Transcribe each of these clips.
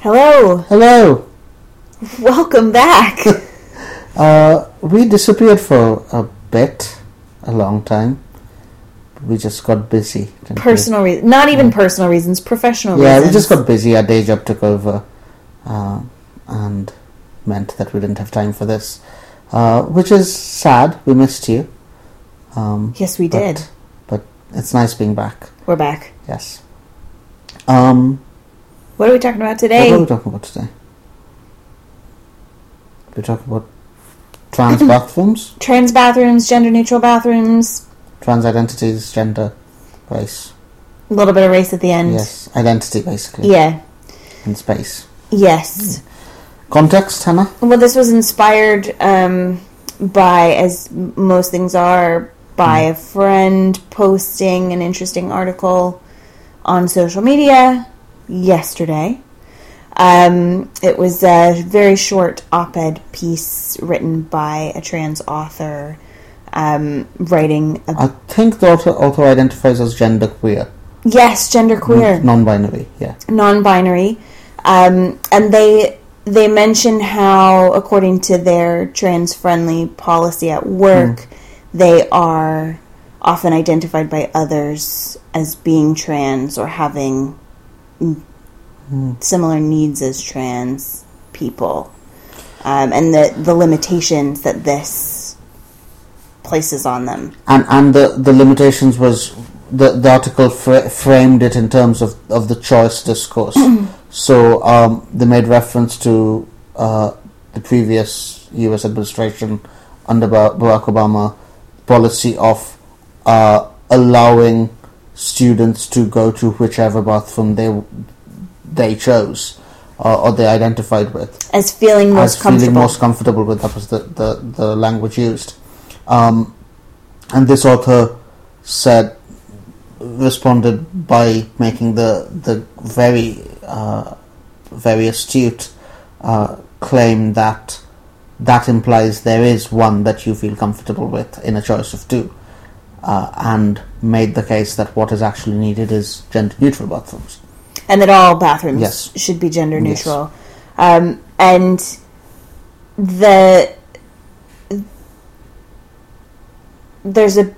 Hello, Hello. welcome back. Uh, we disappeared for a bit, a long time. We just got busy. personal reasons, not even personal reasons, professional Yeah, reasons. we just got busy. Our day job took over, uh, and meant that we didn't have time for this, uh, which is sad. We missed you. Um, Yes, we but- did. But it's nice being back. We're back. Yes. Um, What are we talking about today? what are we talking about today? We're talking about trans bathrooms, Trans bathrooms, gender neutral bathrooms, trans identities, gender, race. a little bit of race at the end. Yes, identity basically Yeah. in space. Yes. Context, Hannah. Well, this was inspired um, by, as most things are, by a friend posting an interesting article on social media yesterday. Um, it was a very short op ed piece written by a trans author um, writing a. I think the author, author identifies as genderqueer, yes, genderqueer. non-binary. Yeah. non-binary, um, and they they mention how, according to their trans-friendly policy at work, they are often identified by others as being trans or having mm, similar needs as trans people, um, and the the limitations that this places on them. And and the the limitations was the the article fra- framed it in terms of of the choice discourse. so um, they made reference to uh, the previous U.S. administration under Barack Obama policy of uh, allowing students to go to whichever bathroom they they chose uh, or they identified with As feeling most comfortable. as comfortable. feeling most comfortable with. That was the, the, the language used. Um, and this author said, responded by making the, the very, uh, very astute uh, claim that that implies there is one that you feel comfortable with in a choice of two. Uh, and made the case that what is actually needed is gender neutral bathrooms. and that all bathrooms Yes. should be gender Yes. neutral. Um, and the there's a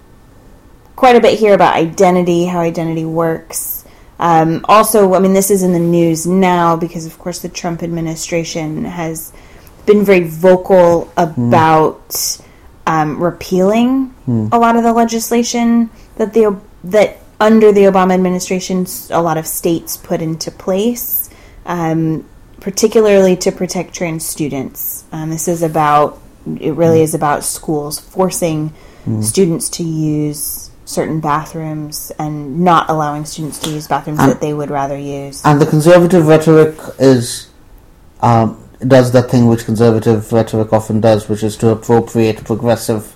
quite a bit here about identity, how identity works. Um, also, I mean, this is in the news now because, of course, the Trump administration has been very vocal about um, repealing a lot of the legislation that the that under the Obama administration a lot of states put into place, um, particularly to protect trans students. Um, this is about it really is about schools forcing students to use certain bathrooms and not allowing students to use bathrooms And- that they would rather use. And the conservative rhetoric is um, does that thing which conservative rhetoric often does, which is to appropriate progressive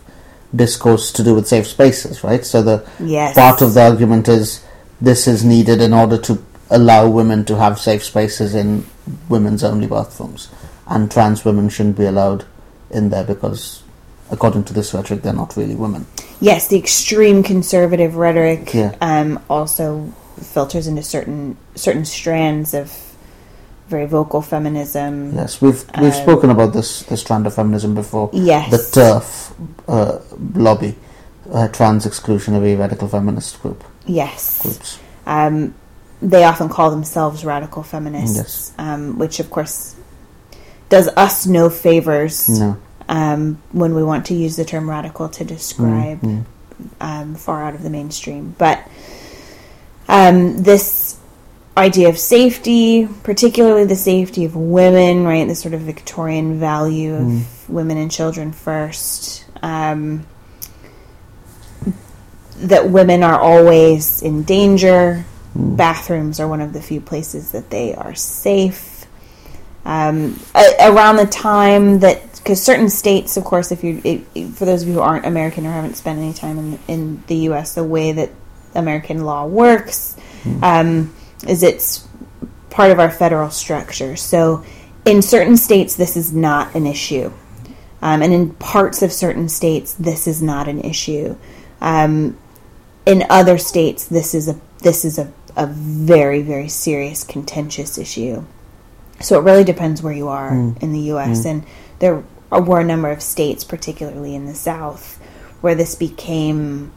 discourse to do with safe spaces, right? So the Yes. part of the argument is this is needed in order to allow women to have safe spaces in women's only bathrooms, and trans women shouldn't be allowed in there because, according to this rhetoric, they're not really women. Yes, the extreme conservative rhetoric Yeah. um, also filters into certain certain strands of very vocal feminism. Yes, we've we've Um, spoken about this this strand of feminism before. Yes. the TERF uh, lobby, uh, trans exclusionary radical feminist group Yes. groups. Um, they often call themselves radical feminists, Yes. um, which of course does us no favors No, um, when we want to use the term radical to describe Mm, um, far out of the mainstream. But um, this idea of safety, particularly the safety of women, right? The sort of Victorian value of women and children first. Um, that women are always in danger. Bathrooms are one of the few places that they are safe. Um, a- around the time that, because certain states, of course, if you, it, for those of you who aren't American or haven't spent any time in, in the U.S., the way that American law works um, is it's part of our federal structure. So, in certain states, this is not an issue, um, and in parts of certain states, this is not an issue. Um, in other states, this is a this is a, a very very serious contentious issue. So it really depends where you are in the U.S. and there were a number of states, particularly in the South, where this became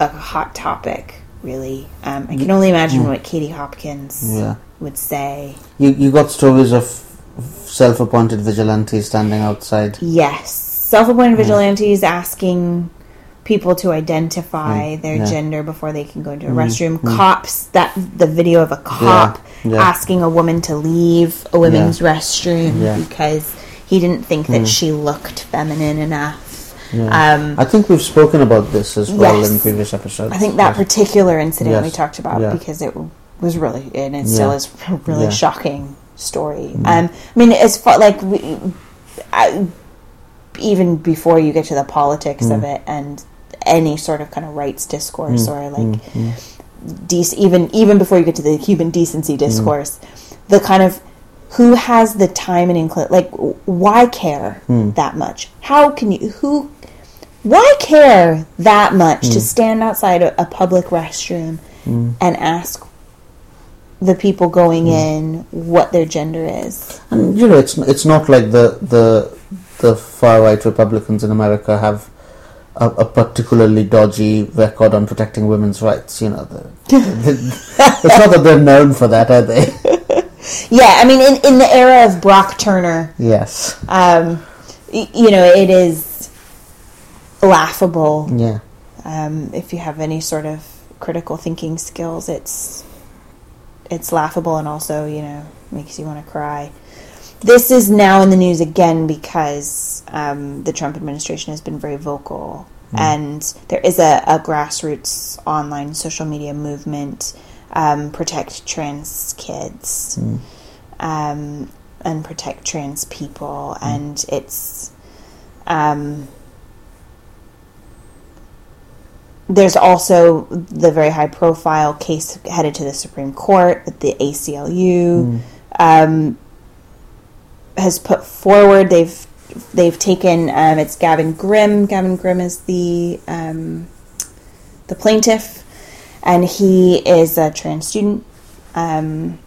a hot topic. Really, um, I can only imagine what Katie Hopkins Yeah. would say. You you got stories of self-appointed vigilantes standing outside. Yes, self-appointed vigilantes asking people to identify Mm, their yeah. gender before they can go into a restroom. Cops that the video of a cop yeah. asking a woman to leave a women's restroom because he didn't think that she looked feminine enough. Yeah. Um, I think we've spoken about this as well Yes. in previous episodes. I think that Yes. particular incident Yes. we talked about Yeah. because it was really and it still is a really shocking story. Um, I mean, as far like we, I, even before you get to the politics Mm. of it and any sort of kind of rights discourse Mm. or like dec- even even before you get to the human decency discourse, the kind of who has the time and incl- like why care Mm. that much? How can you who why care that much to hmm. stand outside a, a public restroom hmm. and ask the people going hmm. in what their gender is? And you know, it's it's not like the the the far right Republicans in America have a, a particularly dodgy record on protecting women's rights. You know, the, it's not that they're known for that, are they? Yeah, I mean, in, in the era of Brock Turner, yes. um, y- you know, it is laughable. Yeah. Um, if you have any sort of critical thinking skills, it's it's laughable and also, you know, makes you want to cry. This is now in the news again because um, the Trump administration has been very vocal, and there is a, a grassroots online social media movement, um, protect trans kids, um, and protect trans people, and it's. Um, there's also the very high profile case headed to the Supreme Court that the ACLU um, has put forward. They've they've taken um, it's Gavin Grimm. Gavin Grimm is the um, the plaintiff, and he is a trans student, um,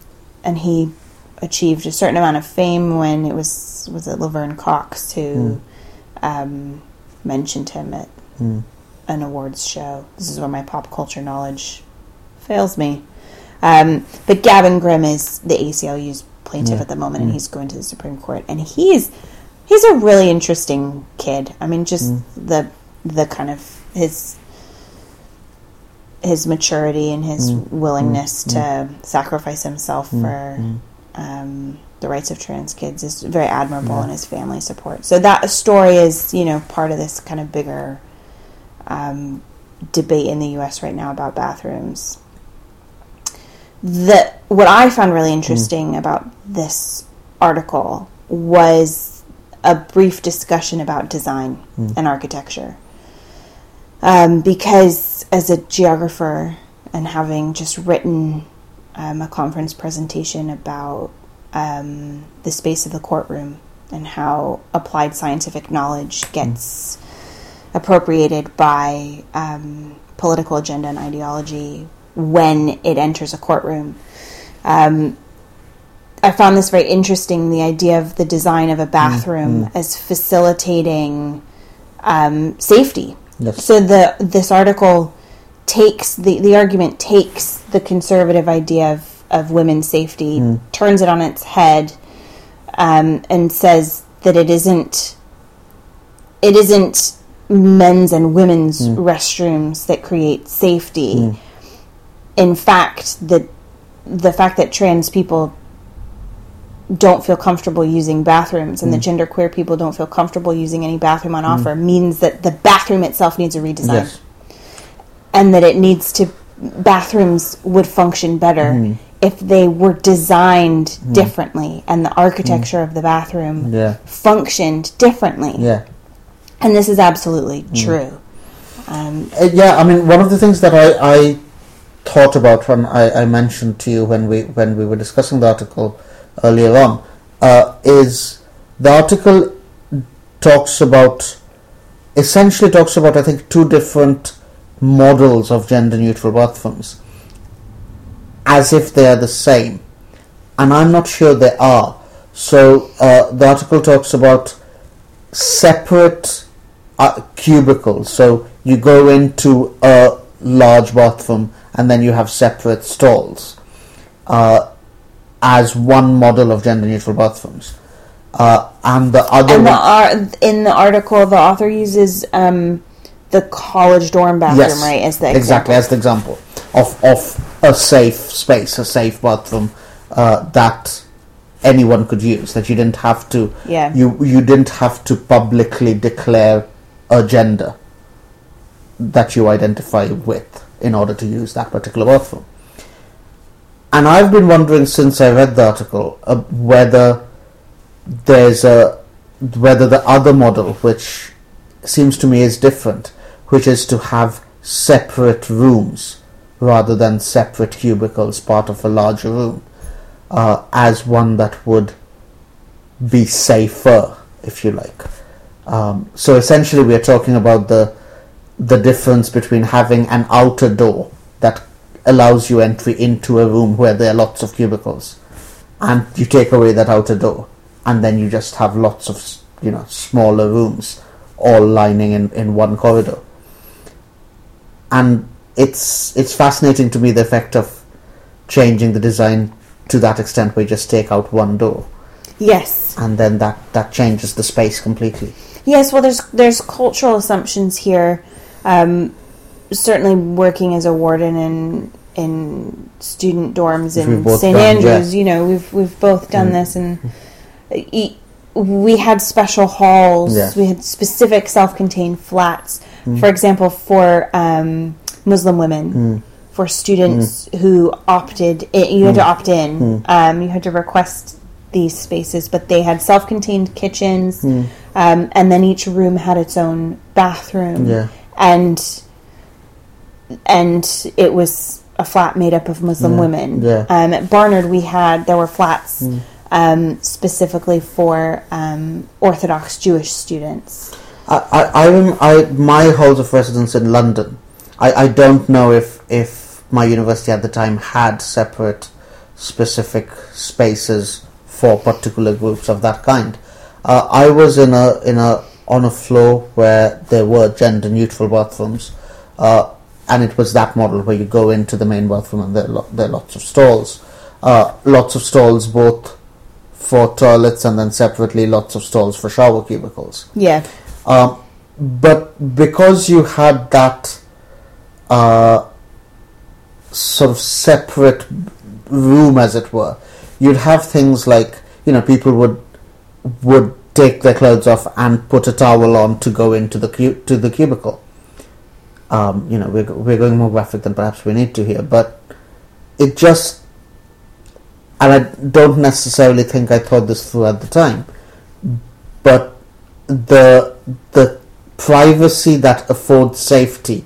and he achieved a certain amount of fame when it was was it Laverne Cox who um, mentioned him at an awards show. This is where my pop culture knowledge fails me. Um, but Gavin Grimm is the ACLU's plaintiff at the moment, and mm. he's going to the Supreme Court. And he's he's a really interesting kid. I mean, just mm. the the kind of his his maturity and his mm. willingness to sacrifice himself for um, the rights of trans kids is very admirable, and his family support. So that story is, you know, part of this kind of bigger um, debate in the U.S. right now about bathrooms. The what I found really interesting about this article was a brief discussion about design and architecture. Um, because as a geographer and having just written um, a conference presentation about um, the space of the courtroom and how applied scientific knowledge gets appropriated by um, political agenda and ideology when it enters a courtroom. Um, I found this very interesting the idea of the design of a bathroom as facilitating um, safety. Yes. So the this article takes the, the argument takes the conservative idea of, of women's safety, turns it on its head, um, and says that it isn't it isn't men's and women's mm. restrooms that create safety. Mm. In fact, the the fact that trans people don't feel comfortable using bathrooms and the mm. genderqueer people don't feel comfortable using any bathroom on offer means that the bathroom itself needs a redesign Yes. and that it needs to bathrooms would function better if they were designed differently and the architecture of the bathroom Yeah. functioned differently. Yeah. And this is absolutely true. Um, Uh, yeah, I mean, one of the things that I, I thought about when I, I mentioned to you when we when we were discussing the article earlier on uh, is the article talks about essentially talks about I think two different models of gender neutral bathrooms as if they are the same, and I'm not sure they are. So uh, the article talks about separate uh, cubicles. So you go into a large bathroom and then you have separate stalls uh, as one model of gender neutral bathrooms. Uh, and the other and the one, ar- in the article, the author uses um, the college dorm bathroom, right, as the example. exactly as the example of of a safe space, a safe bathroom uh, that anyone could use. That you didn't have to. Yeah. You you didn't have to publicly declare a gender that you identify with in order to use that particular bathroom. And I've been wondering since I read the article uh, whether there's a whether the other model, which seems to me is different, which is to have separate rooms rather than separate cubicles, part of a larger room, uh, as one that would be safer, if you like. Um, so essentially, we are talking about the the difference between having an outer door that allows you entry into a room where there are lots of cubicles, and you take away that outer door, and then you just have lots of you know smaller rooms all lining in, in one corridor. And it's it's fascinating to me the effect of changing the design to that extent where you just take out one door Yes. and then that, that changes the space completely. Yes, well, there's there's cultural assumptions here. Um, certainly, working as a warden in in student dorms in St done, Andrews, yeah. you know, we've we've both done Mm. this, and e- we had special halls. Yeah. We had specific self-contained flats. Mm. For example, for um, Muslim women. Mm. For students who opted, i you had to opt in. Um, you had to request these spaces, but they had self-contained kitchens, Mm. um, and then each room had its own bathroom. Yeah. and and it was a flat made up of Muslim Yeah. women. Yeah. Um, at Barnard, we had there were flats Mm. um, specifically for um, Orthodox Jewish students. I, I, I, I my halls of residence in London. I, I don't know if if my university at the time had separate specific spaces for particular groups of that kind. Uh, I was in a in a on a floor where there were gender neutral bathrooms, uh, and it was that model where you go into the main bathroom and there are, lo- there are lots of stalls, uh, lots of stalls both for toilets and then separately lots of stalls for shower cubicles. Yeah, Um, but because you had that uh, sort of separate room, as it were, you'd have things like you know people would would take their clothes off and put a towel on to go into the cu- to the cubicle. Um, you know, we're we're going more graphic than perhaps we need to here, but it just and I don't necessarily think I thought this through at the time, but the the privacy that affords safety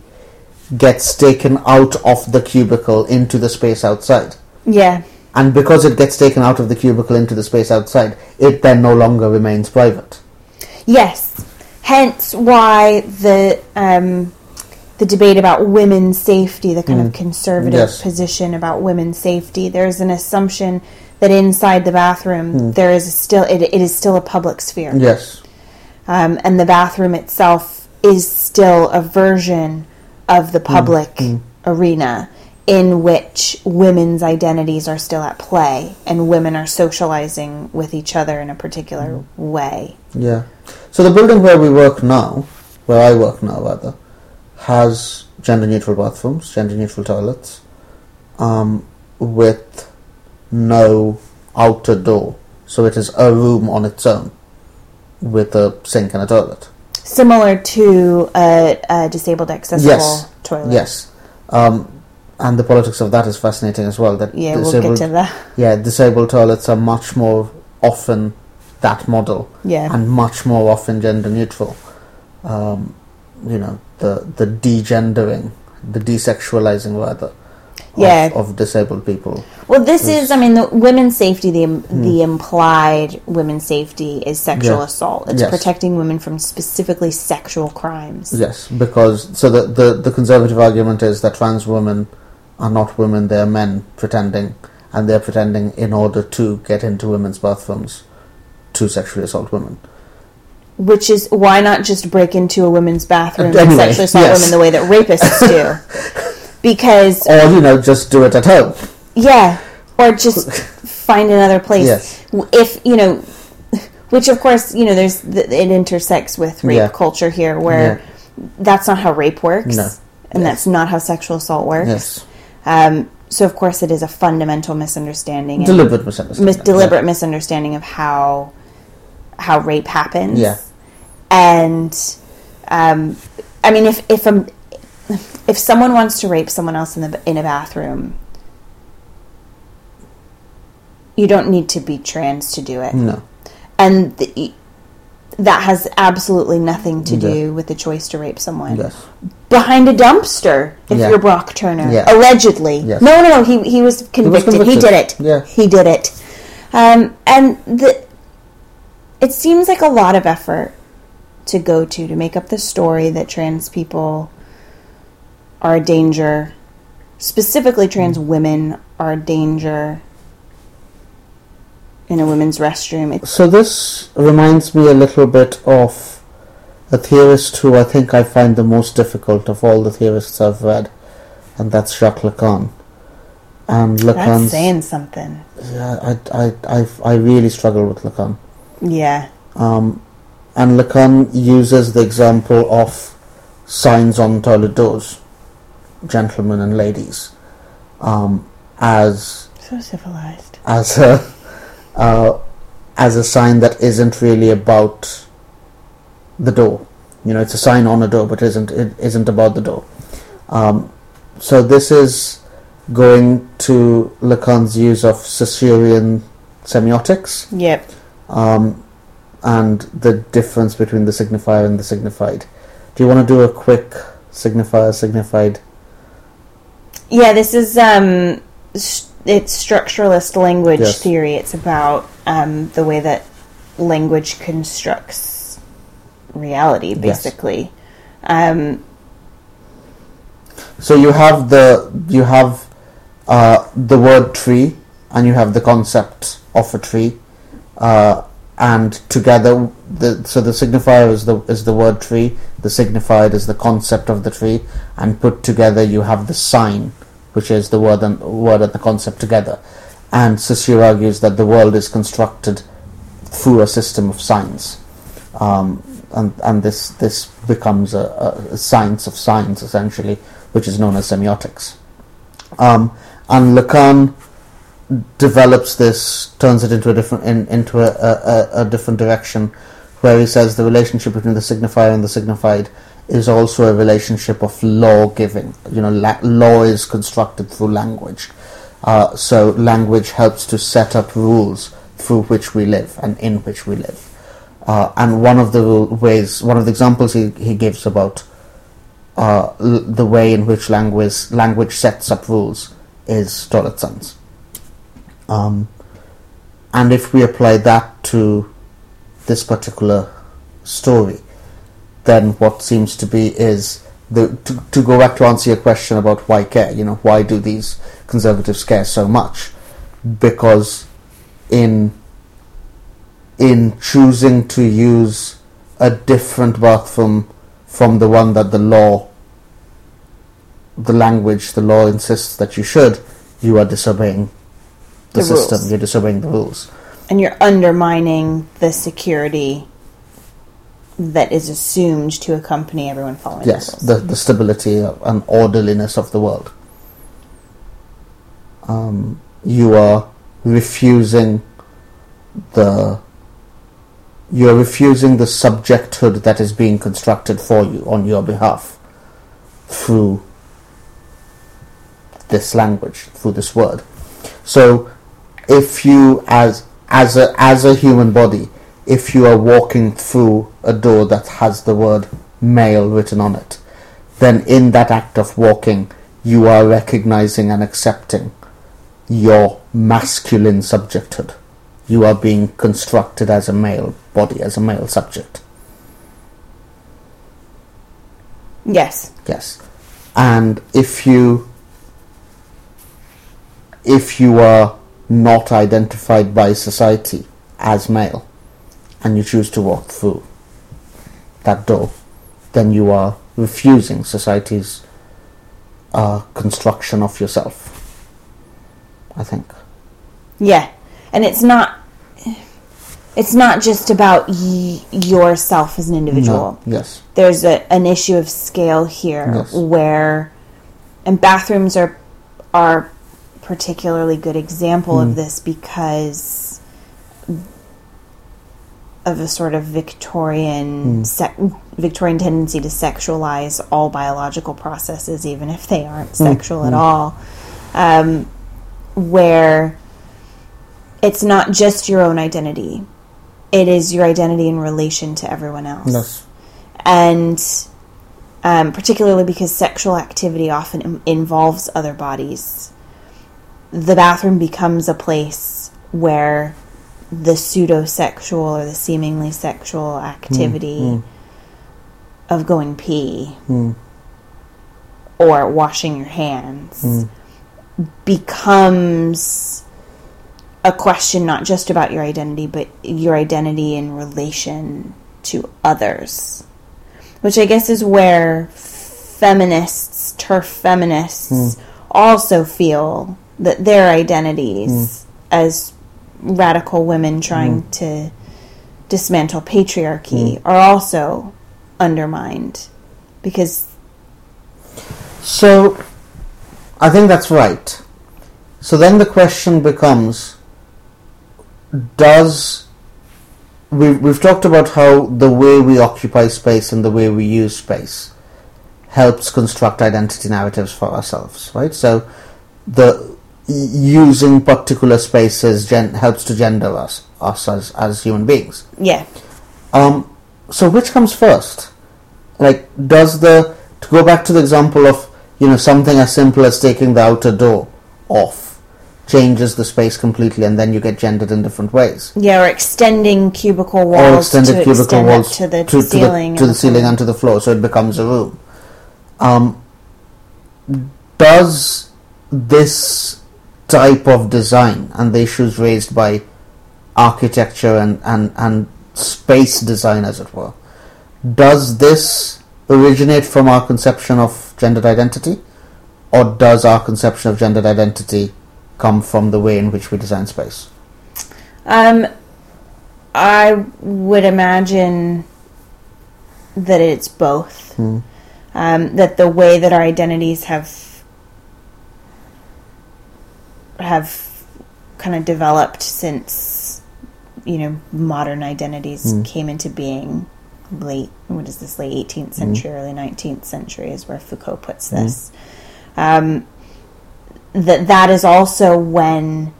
gets taken out of the cubicle into the space outside. yeah, And because it gets taken out of the cubicle into the space outside, it then no longer remains private. yes. Hence, why the um, the debate about women's safety, the kind of conservative Yes. position about women's safety. There's an assumption that inside the bathroom there is still it, it is still a public sphere. Yes. um, and the bathroom itself is still a version of the public arena in which women's identities are still at play and women are socializing with each other in a particular way. Yeah. So the building where we work now, where I work now rather, has gender neutral bathrooms, gender neutral toilets, um, with no outer door. So it is a room on its own with a sink and a toilet. Similar to a, a disabled accessible Yes. toilet. Yes. Um, and the politics of that is fascinating as well. That Yeah, we'll get to that. yeah, disabled toilets are much more often that model Yeah. and much more often gender neutral. Um, you know, the the degendering, the desexualizing rather, of, Yeah. of disabled people. Well, this is, I mean, the women's safety, the the implied women's safety is sexual Yeah. assault. It's Yes. protecting women from specifically sexual crimes. Yes, because so the, the the conservative argument is that trans women are not women; they are men pretending, and they're pretending in order to get into women's bathrooms to sexually assault women. Which is why not just break into a women's bathroom and sexually assault yes. women the way that rapists do? Because Or you know, just do it at home. yeah, or just find another place. Yes. If you know, which of course you know, there's th- it intersects with rape Yeah. culture here, where that's not how rape works, No. and Yes. that's not how sexual assault works. Yes, Um, so of course it is a fundamental misunderstanding, and deliberate misunderstanding. mis- deliberate misunderstanding of how how rape happens. Yeah. and um, I mean, if if a, if someone wants to rape someone else in the in a bathroom, you don't need to be trans to do it, No. and the, that has absolutely nothing to Yeah. do with the choice to rape someone Yes. behind a dumpster if Yeah. you're Brock Turner. Yeah. Allegedly. Yes. No, no, no. He, he was convicted. He, convicted. did it. Yeah. He did it. Um, and the, it seems like a lot of effort to go to to make up the story that trans people are a danger. Specifically, trans women are a danger in a women's restroom. It's So this reminds me a little bit of a theorist who I think I find the most difficult of all the theorists I've read, and that's Jacques Lacan. And that's Lacan's saying something. yeah, I, I, I, I really struggle with Lacan. Yeah. Um, and Lacan uses the example of signs on toilet doors, gentlemen and ladies, um, as So civilized. as a uh, as a sign that isn't really about the door. You know, it's a sign on a door, but isn't it isn't about the door. Um, so this is going to Lacan's use of Saussurean semiotics Yep. um, and the difference between the signifier and the signified. Do you want to do a quick signifier signified? Yeah, this is um, it's structuralist language Yes. theory. It's about um, the way that language constructs reality, Yes. basically. Um, So you have the you have uh, the word tree, and you have the concept of a tree, uh, and together the so the signifier is the is the word tree. The signified is the concept of the tree, and put together you have the sign, which is the word and word and the concept together. And Saussure argues that the world is constructed through a system of signs, um, and and this this becomes a, a science of signs essentially, which is known as semiotics. Um, and Lacan develops this, turns it into a different in, into a, a, a different direction, where he says the relationship between the signifier and the signified is also a relationship of law giving. You know, la- law is constructed through language. Uh, so language helps to set up rules through which we live and in which we live. Uh, and one of the ways, one of the examples he, he gives about uh, l- the way in which language language sets up rules is toilet signs. Um, and if we apply that to this particular story, then what seems to be is the to, to go back to answer your question about why care. You know, why do these conservatives care so much? Because in in choosing to use a different bathroom from the one that the law the language the law insists that you should you are disobeying the, The system rules. you're disobeying the rules and you're undermining the security that is assumed to accompany everyone following yes the the, the stability and orderliness of the world um, you are refusing the you're refusing the subjecthood that is being constructed for you on your behalf through this language through this word. So, if you as as a as a human body, if you are walking through a door that has the word male written on it, then in that act of walking, you are recognizing and accepting your masculine subjecthood. You are being constructed as a male body, as a male subject. Yes. Yes. And if you if you are not identified by society as male and you choose to walk through that door, then you are refusing society's uh, construction of yourself. I think. Yeah, and it's not. It's not just about y- yourself as an individual. No. Yes. There's a, an issue of scale here Yes. where, and bathrooms are are particularly good example of this because of a sort of Victorian sec- Victorian tendency to sexualize all biological processes, even if they aren't sexual at all. Um, where it's not just your own identity; it is your identity in relation to everyone else Yes. and um, particularly because sexual activity often Im- involves other bodies, the bathroom becomes a place where the pseudo sexual or the seemingly sexual hmm, activity hmm. of going pee hmm. or washing your hands becomes a question not just about your identity, but your identity in relation to others. Which I guess is where feminists, TERF feminists, also feel that their identities as radical women trying mm. to dismantle patriarchy mm. are also undermined. Because, So, I think that's right. So then the question becomes Does. We've, we've talked about how the way we occupy space and the way we use space helps construct identity narratives for ourselves, right? So, the using particular spaces gen- helps to gender us, us as, as human beings. yeah. Um, so which comes first? Like, does the to go back to the example of you know something as simple as taking the outer door off changes the space completely, and then you get gendered in different ways, Yeah, or extending cubicle walls or extended to cubicle extend walls to the to, ceiling. to the, to and the ceiling and to the floor, so it becomes a room. Um, does this type of design and the issues raised by architecture and, and, and space design, as it were, does this originate from our conception of gendered identity, or does our conception of gendered identity come from the way in which we design space? Um, I would imagine that it's both. Hmm. Um, that the way that our identities have have kind of developed since you know modern identities Hmm. came into being late what is this late 18th century early 19th century is where Foucault puts this. Um, that that is also when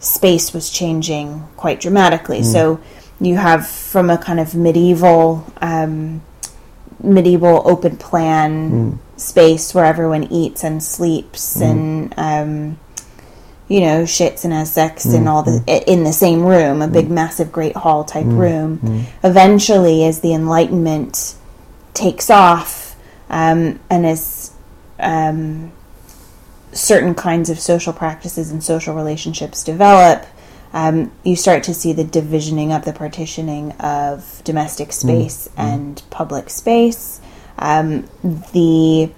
space was changing quite dramatically. So you have from a kind of medieval um, medieval open plan space where everyone eats and sleeps and um, you know shits and has sex and all the in the same room, a big massive great hall type room. Eventually, as the Enlightenment takes off um, and as um, certain kinds of social practices and social relationships develop, um, you start to see the divisioning up, the partitioning of domestic space and public space, um, the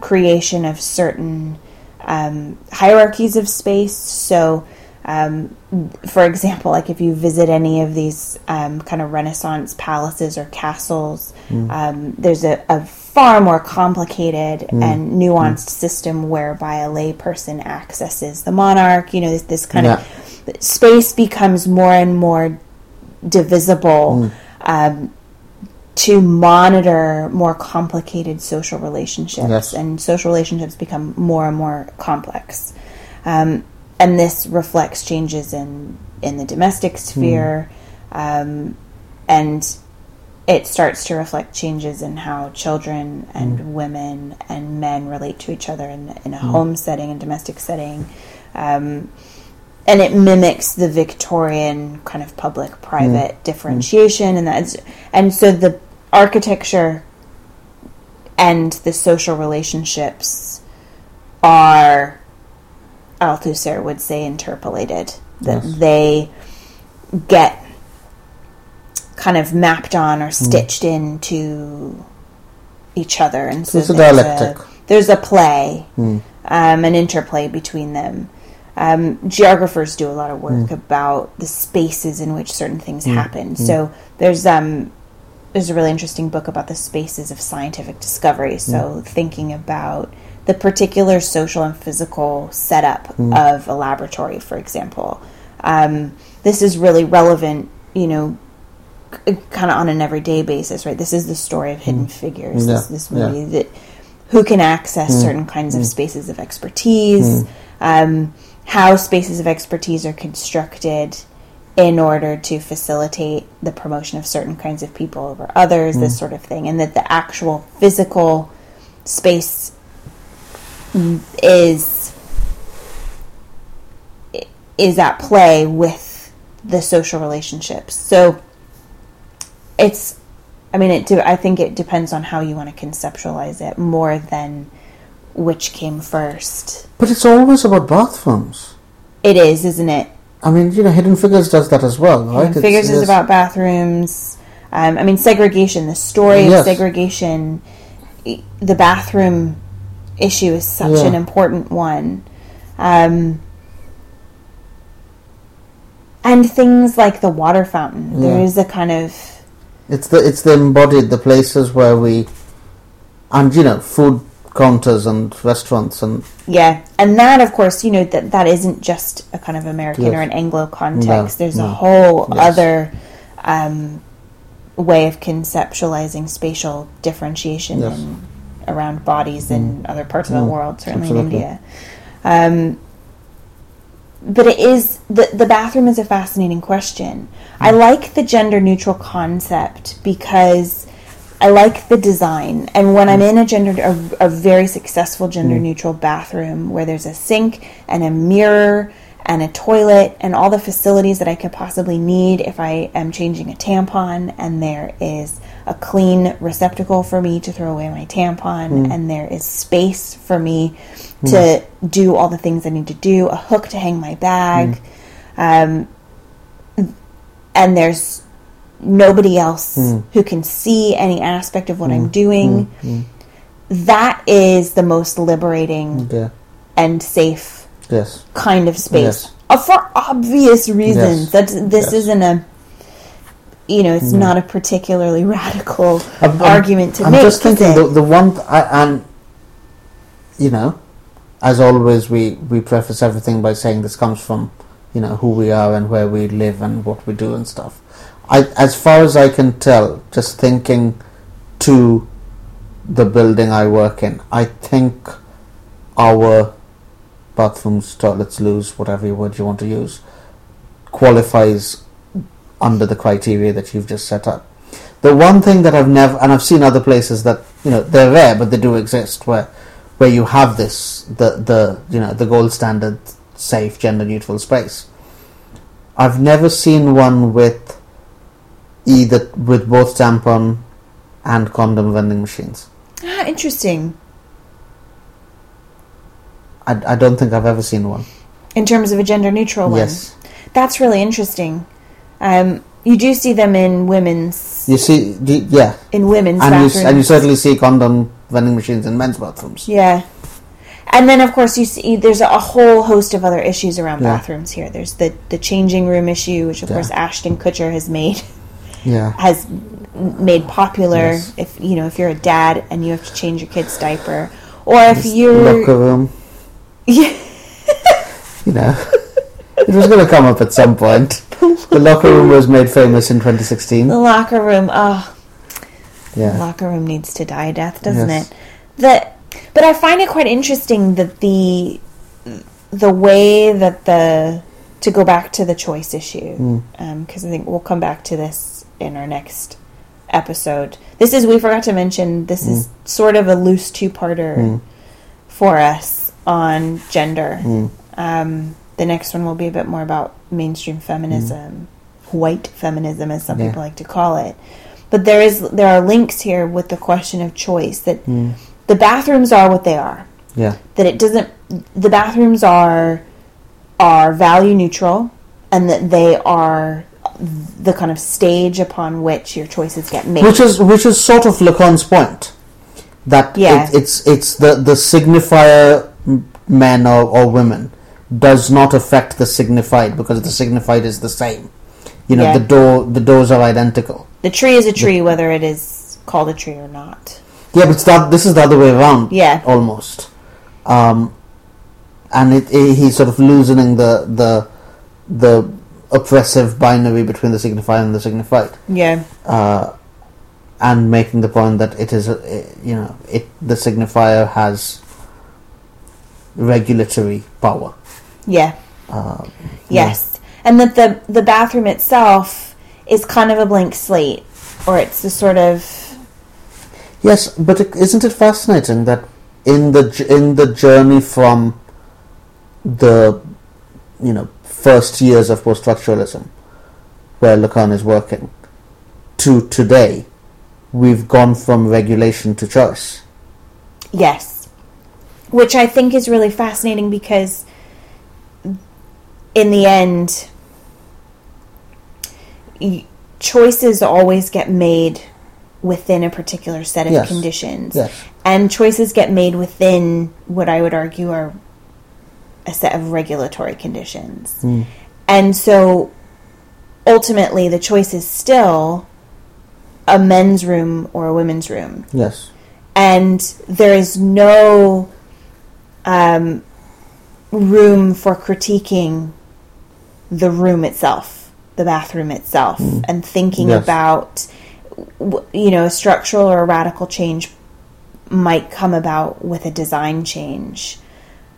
creation of certain um, hierarchies of space. So, um, for example, like if you visit any of these um, kind of Renaissance palaces or castles, um, there's a, a far more complicated and nuanced system whereby a layperson accesses the monarch. You know, this, this kind of space becomes more and more divisible um, to monitor more complicated social relationships, Yes. and social relationships become more and more complex. Um, and this reflects changes in in the domestic sphere, um, and it starts to reflect changes in how children and women and men relate to each other in, in a home setting and domestic setting. Um, and it mimics the Victorian kind of public private differentiation, and that's and so the architecture and the social relationships are, Althusser would say, interpellated. That Yes. they get kind of mapped on or stitched into each other, and so there's a dialectic. there's a play, Hmm. um, an interplay between them. Um, geographers do a lot of work about the spaces in which certain things happen. So there's um, there's a really interesting book about the spaces of scientific discovery. So thinking about the particular social and physical setup mm. of a laboratory, for example. Um, this is really relevant, you know, kind of on an everyday basis, right? This is the story of Hidden mm. Figures. This, Yeah, this yeah. movie that who can access mm. certain kinds of spaces of expertise, um, how spaces of expertise are constructed in order to facilitate the promotion of certain kinds of people over others, this sort of thing, and that the actual physical space mm, is is at play with the social relationships. So it's I mean it I think it depends on how you want to conceptualize it more than which came first. But it's always about bathrooms. It is, isn't it? I mean, you know, Hidden Figures does that as well, right? Hidden It's- Figures is about bathrooms. Um, I mean, segregation. The story Yes. of segregation. The bathroom issue is such Yeah. an important one. Um, and things like the water fountain. There Yeah. is a kind of It's the it's the embodied the places where we, and you know, food counters and restaurants and Yeah, and that, of course, you know that that isn't just a kind of American Yes. or an Anglo context. No, There's a whole Yes. other um, way of conceptualizing spatial differentiation Yes. Mm. in, around bodies in other parts of the world, certainly absolutely. in India. Um, but it is the the bathroom is a fascinating question. I Mm. like the gender neutral concept because I like the design, and when Mm. I'm in a gender a, a very successful gender neutral bathroom where there's a sink and a mirror and a toilet and all the facilities that I could possibly need if I am changing a tampon, and there is a clean receptacle for me to throw away my tampon, and there is space for me to do all the things I need to do, a hook to hang my bag, um, and there's nobody else hmm. who can see any aspect of what I'm hmm. Hmm. doing. That is the most liberating yeah, and safe yes, kind of space Yes. Uh, for obvious reasons. Yes. That's this Yes. isn't a you know it's not a particularly radical I'm- I'm- argument to make. I'm just thinking the the one th- I, and you know, as always, we we preface everything by saying this comes from you know who we are and where we live and what we do and stuff. I, as far as I can tell, just thinking to the building I work in, I think our bathrooms, toilets, loos, whatever word you want to use, qualifies under the criteria that you've just set up. The one thing that I've never, and I've seen other places that you know they're rare, but they do exist, where where you have this the the you know the gold standard safe gender neutral space. I've never seen one with either with both tampon and condom vending machines. ah, interesting I, I don't think I've ever seen one. in terms of a gender neutral one. Yes, That's really interesting. Um, you do see them in women's you see, yeah, in women's and you bathrooms. s- and you certainly see condom vending machines in men's bathrooms. Yeah. And then, of course, you see there's a whole host of other issues around Yeah. bathrooms here. There's the, the changing room issue, which, of Yeah. course, Ashton Kutcher has made Yeah, has made popular. Yes. If you know, if you're a dad and you have to change your kid's diaper, or if you're locker room. yeah, you know, it was going to come up at some point. The locker room was made famous in 2016. the locker room. Oh, Yeah. locker room needs to die a death, doesn't Yes. it? That, but I find it quite interesting that the the way that the to go back to the choice issue hmm. um, because I think we'll come back to this in our next episode. This is we forgot to mention this is mm. sort of a loose two parter mm. for us on gender. Mm. Um, the next one will be a bit more about mainstream feminism, white feminism, as some Yeah. people like to call it. But there is there are links here with the question of choice that the bathrooms are what they are. Yeah. That it doesn't. The bathrooms are are value neutral, and that they are the kind of stage upon which your choices get made. Which is which is sort of Lacan's point that Yeah. it, it's it's the the signifier men or, or women does not affect the signified because the signified is the same. You know, Yeah. the door the doors are identical. the tree is a tree, whether it is called a tree or not. Yeah, but that this is the other way around. Yeah. almost. Um, and it, it, he's sort of loosening the the the oppressive binary between the signifier and the signified, Yeah. uh, and making the point that it is a, you know it the signifier has regulatory power. Yeah. Uh, Yes. And that the the bathroom itself is kind of a blank slate, or it's a sort of Yes, but it, isn't it fascinating that in the in the journey from the you know first years of post structuralism, where Lacan is working, to today, we've gone from regulation to choice. Yes. Which I think is really fascinating because in the end choices always get made within a particular set of Yes. conditions. Yes. And choices get made within what I would argue are a set of regulatory conditions. And so ultimately the choice is still a men's room or a women's room Yes. and there is no um, room for critiquing the room itself, the bathroom itself, and thinking Yes. about, you know, a structural or a radical change might come about with a design change,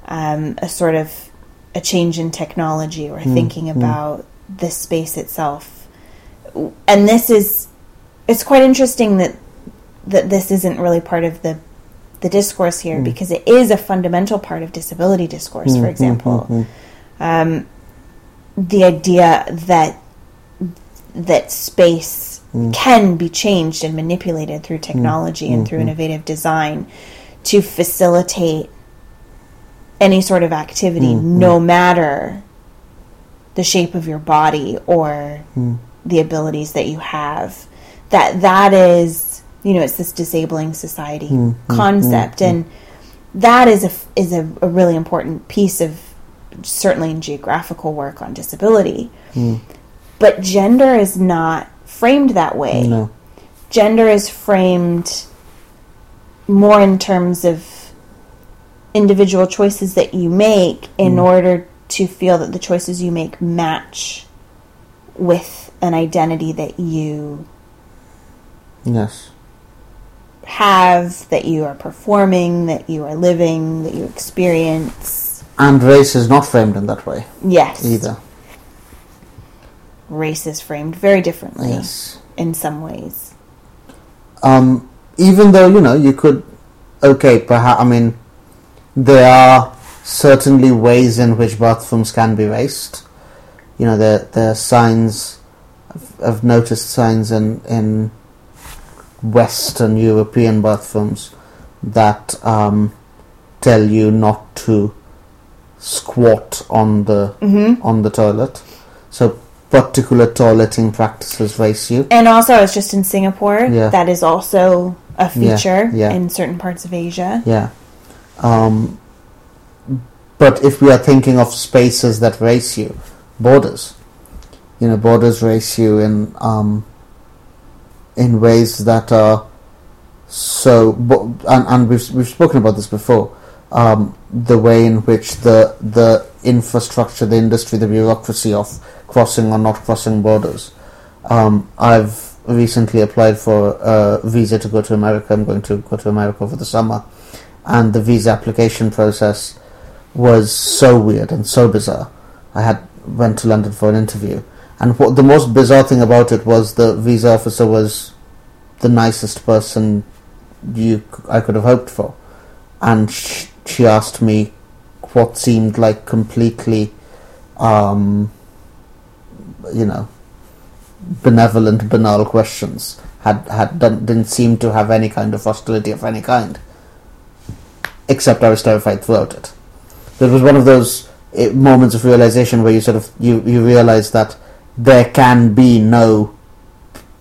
um, a sort of a change in technology, or hmm, thinking hmm. about the space itself. And this is, it's quite interesting that that this isn't really part of the the discourse here hmm. because it is a fundamental part of disability discourse. For example, um, the idea that that space can be changed and manipulated through technology and through innovative design to facilitate any sort of activity, mm, no mm. matter the shape of your body or mm. the abilities that you have. That that is, you know, it's this disabling society concept, and that is a is a, a really important piece of certainly in geographical work on disability. But gender is not framed that way No. gender is framed more in terms of individual choices that you make in order to feel that the choices you make match with an identity that you Yes. have, that you are performing, that you are living, that you experience. And race is not framed in that way Yes. either. Race is framed very differently Yes. in some ways. um, even though you know you could okay perhaps i mean there are certainly ways in which bathrooms can be raced you know there there are signs I've, I've noticed signs in in western european bathrooms that um, tell you not to squat on the on the toilet so particular toileting practices race you And also, I was just in Singapore. Yeah. That is also a Yeah, feature yeah. in certain parts of Asia. Yeah. Um, but if we are thinking of spaces that race you, borders, you know, borders race you in um, in ways that are so. And, and we've we've spoken about this before. Um, the way in which the the infrastructure, the industry, the bureaucracy of crossing or not crossing borders. Um, I've recently applied for a visa to go to America. I'm going to go to America over the summer, and the visa application process was so weird and so bizarre. I had went to London for an interview, and what the most bizarre thing about it was the visa officer was the nicest person you I could have hoped for, and sh- she asked me what seemed like completely, um, you know, benevolent, banal questions. Had had done, didn't seem to have any kind of hostility of any kind, except I was terrified throughout it. It was one of those eh, moments of realization where you sort of you you realize that there can be no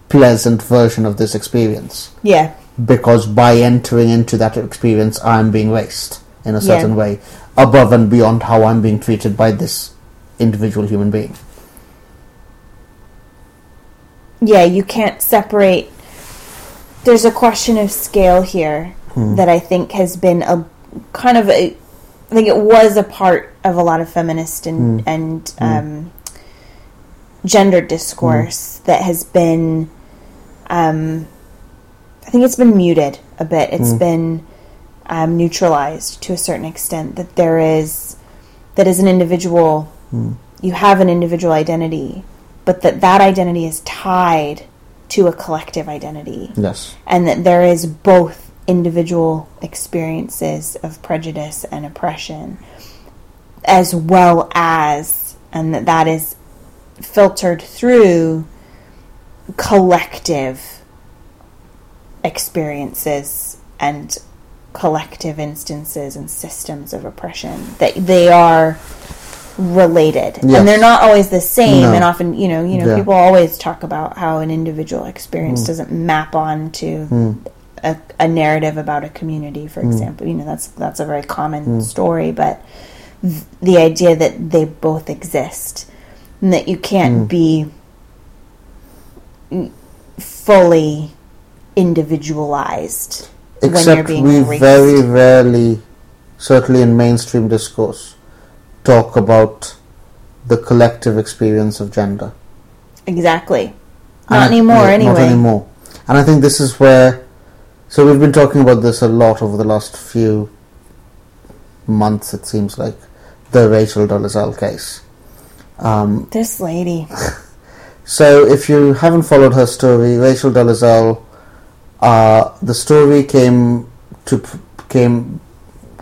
pleasant version of this experience Yeah. because by entering into that experience, I'm being raised in a certain Yeah. way, above and beyond how I'm being treated by this individual human being. yeah, you can't separate. There's a question of scale here that I think has been a kind of a. I think it was a part of a lot of feminist and and um, gender discourse that has been. Um, I think it's been muted a bit. It's been um, neutralized to a certain extent. That there is that as an individual, you have an individual identity, but that that identity is tied to a collective identity, Yes. and that there is both individual experiences of prejudice and oppression, as well as, and that that is filtered through collective experiences and collective instances and systems of oppression that they are related Yes. and they're not always the same No. and often you know you know Yeah. people always talk about how an individual experience mm. doesn't map on to mm. A, a narrative about a community for mm. example you know that's that's a very common mm. story but th- the idea that they both exist and that you can't mm. be fully individualized when you're Except we very rarely, certainly in mainstream discourse, talk about the collective experience of gender. exactly And not I- anymore yeah, anyway Not anymore. And I think this is where. So we've been talking about this a lot over the last few months, it seems like. The Rachel Dolezal case. Um, this lady so if you haven't followed her story, Rachel Dolezal, uh, the story came to came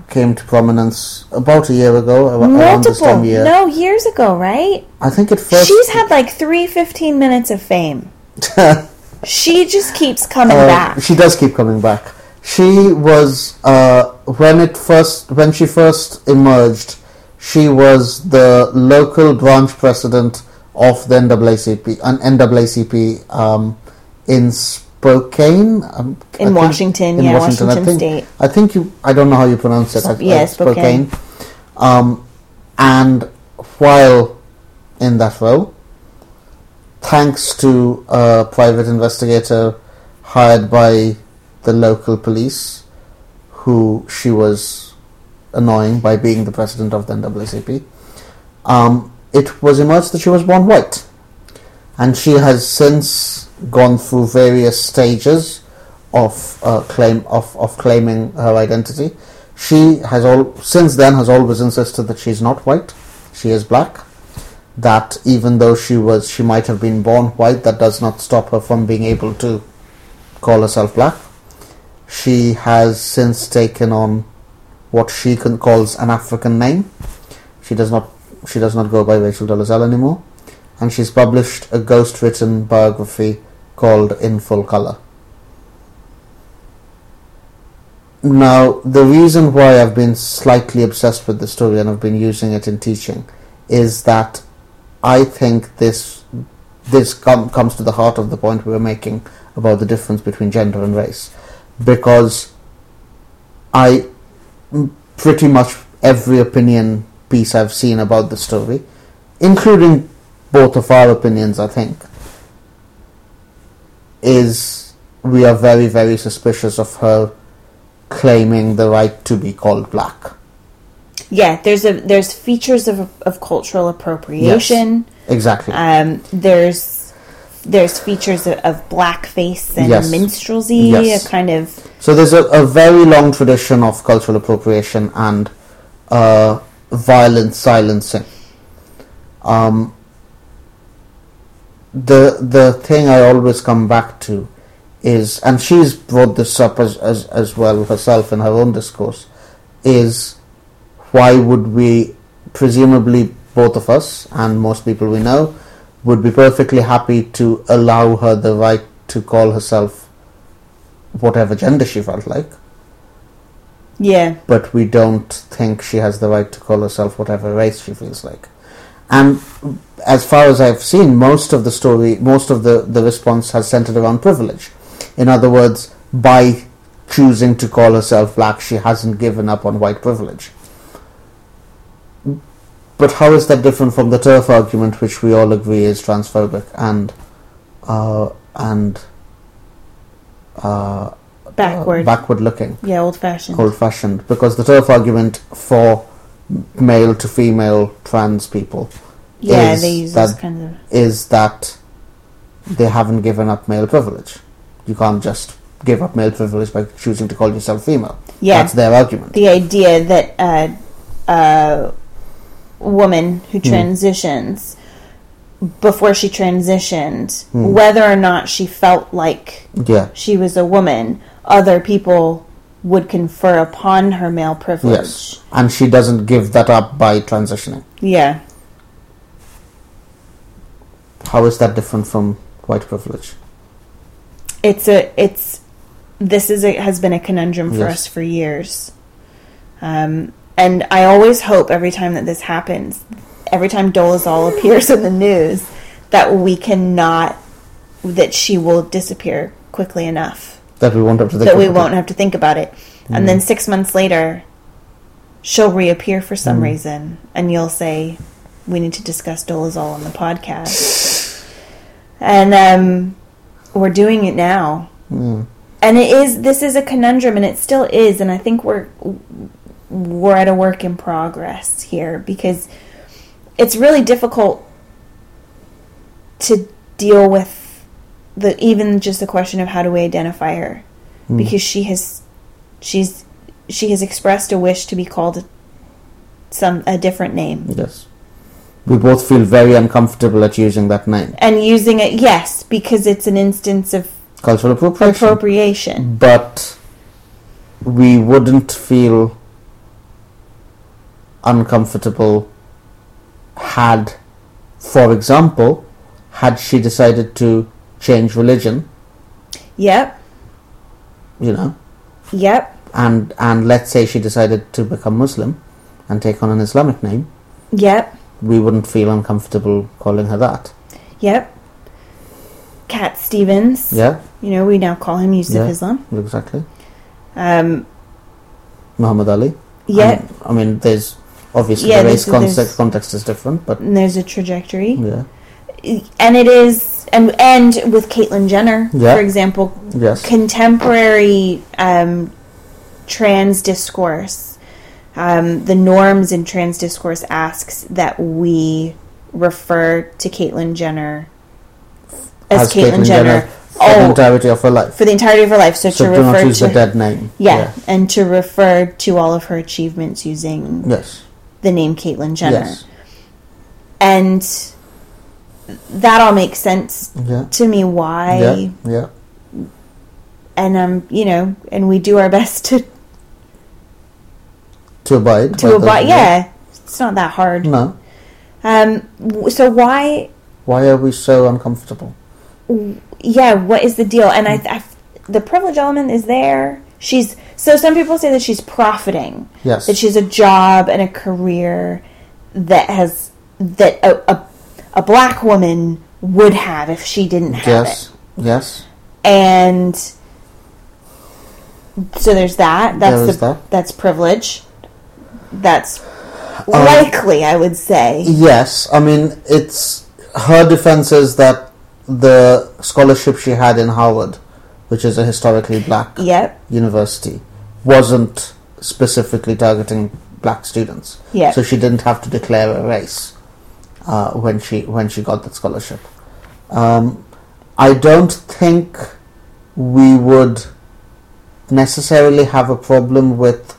came to prominence about a year ago, ar- around this multiple year. no years ago right I think it first. she's had like three 15 minutes of fame she just keeps coming Uh, back She does keep coming back. She was uh, when it first when she first emerged. She was the local branch president of the NAACP, an NAACP um, in Spokane, um, In think- Washington, yeah, Washington I think, State. I think you. I don't know how you pronounce it. I- Yeah, uh, Spokane. Um, and while in that role, thanks to a private investigator hired by the local police, who she was annoying by being the president of the NAACP, um, it was emerged that she was born white. And she has since gone through various stages of uh, claim of, of claiming her identity. She has all since then has always insisted that she's not white, she is black. That even though she was she might have been born white, that does not stop her from being able to call herself black. She has since taken on what she can, calls an African name. She does not she does not go by Rachel Dolezal anymore, and she's published a ghost-written biography called In Full Color. Now, the reason why I've been slightly obsessed with the story and I've been using it in teaching is that I think this this com- comes to the heart of the point we were making about the difference between gender and race, because I pretty much every opinion piece I've seen about the story, including both of our opinions, I think, is we are very very suspicious of her claiming the right to be called black. Yeah there's a there's features of of cultural appropriation Exactly. um, there's there's features of, of blackface and Yes. minstrelsy, Yes. a kind of So there's a, a very long tradition of cultural appropriation and uh, violent silencing. Um, the the thing I always come back to is, and she's brought this up as, as, as well herself in her own discourse, is why would we, presumably both of us and most people we know, would be perfectly happy to allow her the right to call herself whatever gender she felt like, yeah, but we don't think she has the right to call herself whatever race she feels like. And as far as I've seen, most of the story, most of the, the response has centered around privilege. In other words, by choosing to call herself black, she hasn't given up on white privilege. But how is that different from the TERF argument, which we all agree is transphobic and uh, and uh, backward, backward looking? yeah, old fashioned. old fashioned because the TERF argument for male to female trans people yeah, is they use that kinds of is that they haven't given up male privilege. You can't just give up male privilege by choosing to call yourself female. yeah. That's their argument. the idea that a, a woman who Hmm. transitions before she transitioned, Hmm. whether or not she felt like yeah. she was a woman, other people would confer upon her male privilege. Yes. And she doesn't give that up by transitioning. Yeah. How is that different from white privilege? It's a it's this is a, has been a conundrum for Yes. us for years. Um, and I always hope every time that this happens, every time Dolezal appears in the news, that we cannot that she will disappear quickly enough That we won't have to think that we about won't it. have to think about it. And Mm. then six months later, she'll reappear for some Mm. reason, and you'll say, "We need to discuss Dolezal on the podcast." and um, we're doing it now, Mm. and it is. This is a conundrum, and it still is. And I think we're we're at a work in progress here because it's really difficult to deal with the even just the question of how do we identify her Mm. because she has she's she has expressed a wish to be called some a different name Yes. We both feel very uncomfortable at using that name. and using it yes because it's an instance of Cultural appropriation. appropriation but we wouldn't feel uncomfortable had, for example, had she decided to change religion, yep you know, yep and and let's say she decided to become Muslim and take on an Islamic name, yep we wouldn't feel uncomfortable calling her that. yep Cat Stevens Yeah, you know we now call him Yusuf Yeah. Islam exactly. um Muhammad Ali. Yeah. I mean, there's obviously Yeah, the race there's- context context is different, but there's a trajectory yeah, and it is and and with Caitlyn Jenner Yeah. for example yes, contemporary um, trans discourse, um, the norms in trans discourse asks that we refer to Caitlyn Jenner as, Caitlyn, Jenner, for the oh, entirety of her life. for the entirety of her life. So, So to refer use to the dead name. yeah, and to refer to all of her achievements using Yes. The name Caitlyn Jenner, Yes. and that all makes sense Yeah. to me. Why? Yeah. Yeah. And um, you know, and we do our best to To abide. to abide. Yeah, it's not that hard. No. Um, so why? Why are we so uncomfortable? Yeah, what is the deal? And I, I, the privilege element is there. She's so some people say that she's profiting, Yes. that she's a job and a career that has that a, a, a black woman would have if she didn't have yes. Yes. it. And so there's that. That's There the that. that's privilege. That's um, likely, I would say. Yes. I mean, it's her defense is that the scholarship she had in Howard, which is a historically black Yep. university, wasn't specifically targeting black students. Yep. So she didn't have to declare a race uh, when she when she got that scholarship. Um, I don't think we would necessarily have a problem with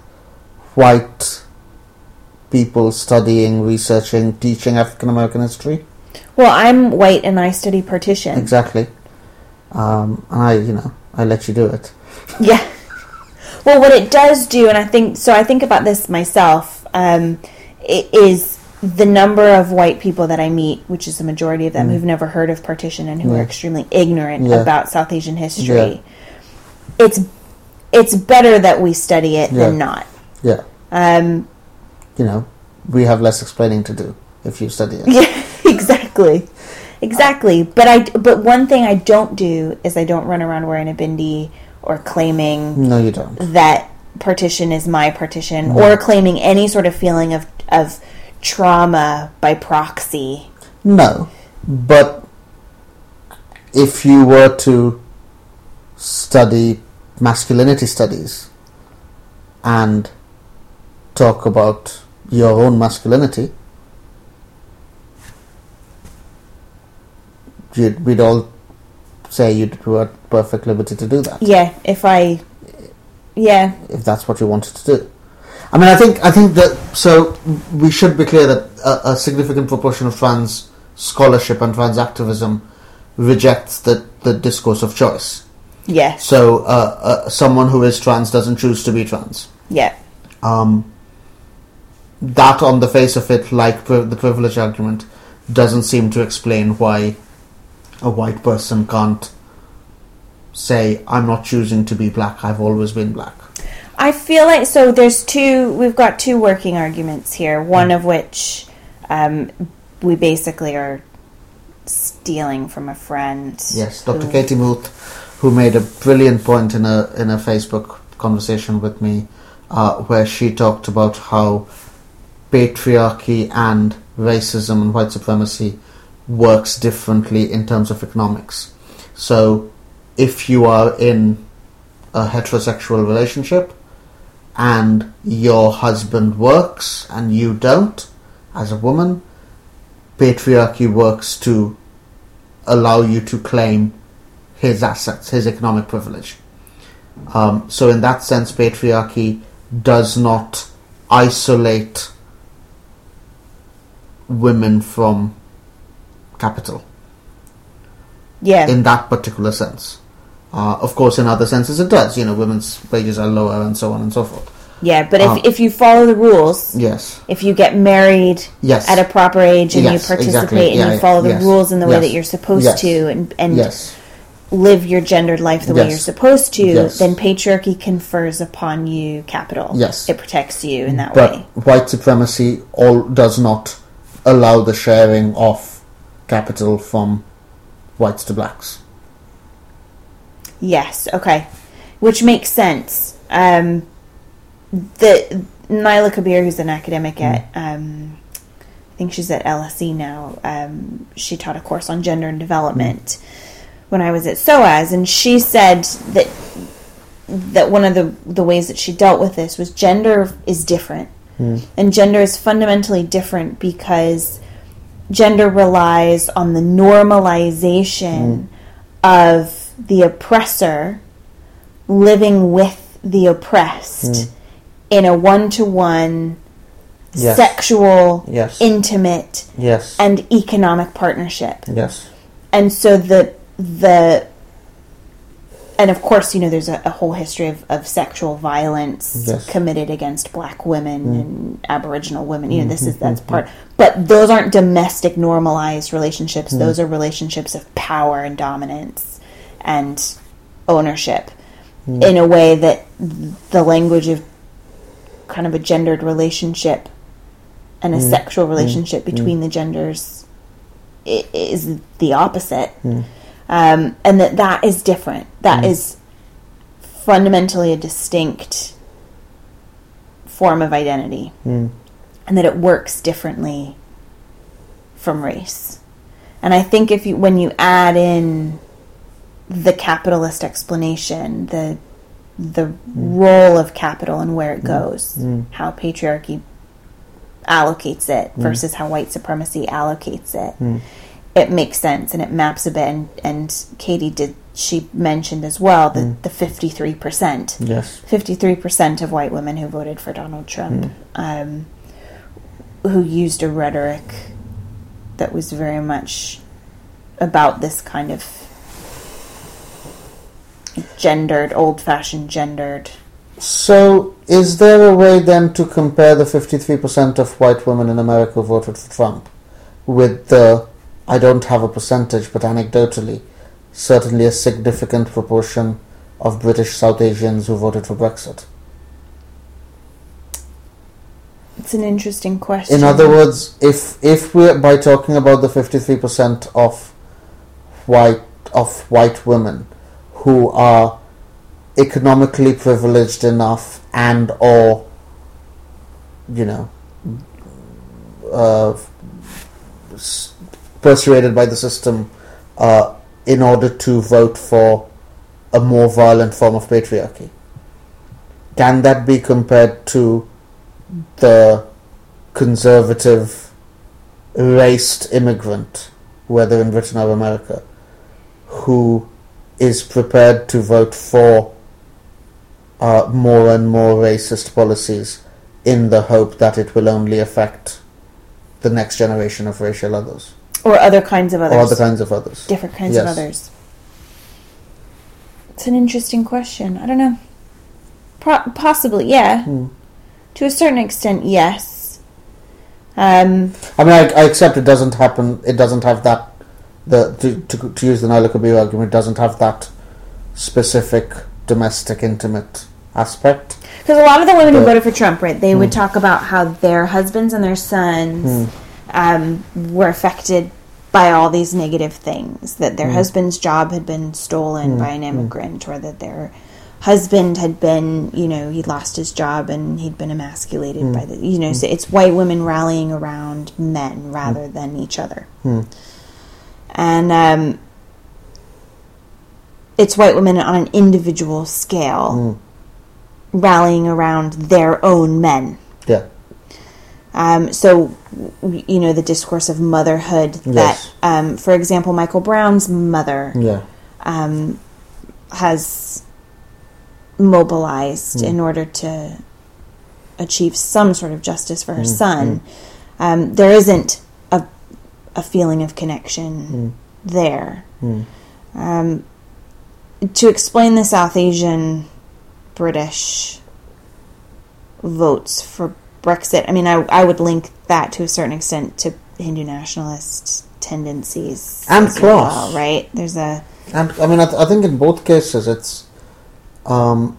white people studying, researching, teaching African American history. Well, I'm white and I study partition. Exactly. Um, and I, you know, I let you do it. Yeah. Well, what it does do, and I think so. I think about this myself. Um, it is the number of white people that I meet, which is the majority of them, who've never heard of partition and who are extremely ignorant Yeah. about South Asian history. It's it's better that we study it than not. Yeah. Um, You know, we have less explaining to do if you study it. Yeah, exactly, exactly. But I, but one thing I don't do is I don't run around wearing a bindi or claiming No, you don't. that partition is my partition or claiming any sort of feeling of of trauma by proxy. No, but if you were to study masculinity studies and talk about your own masculinity, you'd, we'd all say you'd were at perfect liberty to do that Yeah, if I, yeah, if that's what you wanted to do. I mean, I think I think that so we should be clear that a, a significant proportion of trans scholarship and trans activism rejects the, the discourse of choice. yes, So uh, uh, someone who is trans doesn't choose to be trans. yeah, Um, that, on the face of it, like pri- the privilege argument, doesn't seem to explain why a white person can't say, "I'm not choosing to be black. I've always been black." I feel like so. There's two. We've got two working arguments here. One of which um, we basically are stealing from a friend. Yes, Dr. who- Katie Muth, who made a brilliant point in a in a Facebook conversation with me, uh, where she talked about how patriarchy and racism and white supremacy works differently in terms of economics. So, if you are in a heterosexual relationship and your husband works and you don't, as a woman, patriarchy works to allow you to claim his assets, his economic privilege. Um, so, in that sense, patriarchy does not isolate women from capital Yeah. in that particular sense. Uh, of course, in other senses, it does. You know, women's wages are lower, and so on and so forth. yeah, but if, um, if you follow the rules, Yes, if you get married yes, at a proper age and Yes, you participate exactly. and Yeah, you follow the yes, rules in the way that you're supposed yes, to and, and yes, live your gendered life the way you're supposed to, Yes. then patriarchy confers upon you capital. Yes. It protects you in that but way. white supremacy all does not allow the sharing of capital from whites to blacks. Yes, okay. Which makes sense. Um, the Naila Kabeer, who's an academic at, um, I think she's at LSE now. Um, she taught a course on gender and development when I was at SOAS, and she said that that one of the the ways that she dealt with this was gender is different, and gender is fundamentally different because gender relies on the normalization mm. of the oppressor living with the oppressed mm. in a one to one sexual, Yes. intimate, Yes. and economic partnership. yes. And so the the and of course, you know, there's a, a whole history of, of sexual violence Yes. Mm. committed against black women and Aboriginal women. You know, this is that's part, but those aren't domestic normalized relationships. Mm. Those are relationships of power and dominance and ownership Mm. in a way that the language of kind of a gendered relationship and Mm. a sexual relationship between the genders is the opposite, um, and that that is different. That mm. is fundamentally a distinct form of identity, Mm. and that it works differently from race. And I think if you when you add in the capitalist explanation, the the mm. role of capital and where it mm. goes, how patriarchy allocates it versus how white supremacy allocates it. It makes sense and it maps a bit. And, and Katie did she mentioned as well that the fifty three percent. Yes. 53% of white women who voted for Donald Trump um, who used a rhetoric that was very much about this kind of gendered, old fashioned gendered. So, is there a way then to compare the 53% of white women in America who voted for Trump with the, I don't have a percentage, but anecdotally, certainly a significant proportion of British South Asians who voted for Brexit? It's an interesting question. In other words, if if we're by talking about the 53% of white of white women who are economically privileged enough and or you know uh, persuaded by the system uh, in order to vote for a more violent form of patriarchy. Can that be compared to the conservative raced immigrant whether in Britain or America who is prepared to vote for uh, more and more racist policies in the hope that it will only affect the next generation of racial others or other kinds of others. or other kinds of others. different kinds of others. It's an interesting question. I don't know. Pro- possibly, yeah. Hmm. To a certain extent, yes. Um, I mean, I, I accept it doesn't happen. It doesn't have that. The to, to, to use the Naila Kabeer argument, it doesn't have that specific domestic intimate aspect. Because a lot of the women who voted for Trump, right, they would talk about how their husbands and their sons um, were affected by all these negative things. That their mm. husband's job had been stolen mm. by an mm. immigrant, or that their husband had been, you know, he lost his job and he'd been emasculated by the, you know, so it's white women rallying around men rather than each other. And um, it's white women on an individual scale rallying around their own men. Yeah. Um, so, you know, the discourse of motherhood that, Yes. um, for example, Michael Brown's mother Yeah. um, has mobilized in order to achieve some sort of justice for her son. Um, there isn't a, a feeling of connection there. Um, to explain the South Asian British votes for Brexit, I mean, I, I would link that to a certain extent to Hindu nationalist tendencies And as class. well, right? There's a And I mean, I, th- I think in both cases, it's, um,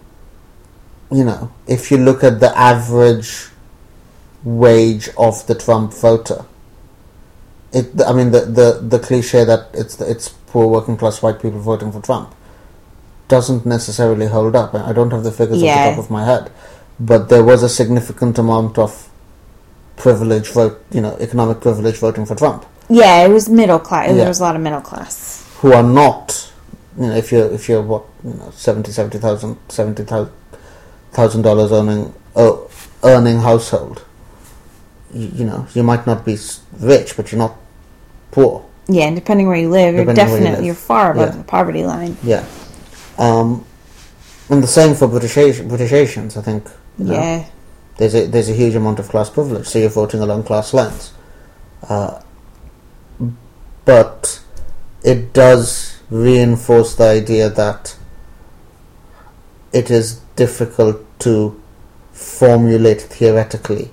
you know, if you look at the average wage of the Trump voter, it. I mean, the the, the cliche that it's the, it's poor working class white people voting for Trump doesn't necessarily hold up. I don't have the figures Yeah. off the top of my head, but there was a significant amount of privilege vote, you know, economic privilege voting for Trump. Yeah, it was middle class. Yeah. There was a lot of middle class. who are not, you know, if you're if you're what you know, seventy seventy thousand seventy thousand dollars earning oh, earning household, you, you know, you might not be rich, but you're not poor. Yeah, and depending where you live, you're Depending where you definitely live. you're far above Yeah. the poverty line. Yeah, um, and the same for British British Asians. I think. Yeah, there's a there's a huge amount of class privilege, so you're voting along class lines. Uh, but it does reinforce the idea that it is difficult to formulate theoretically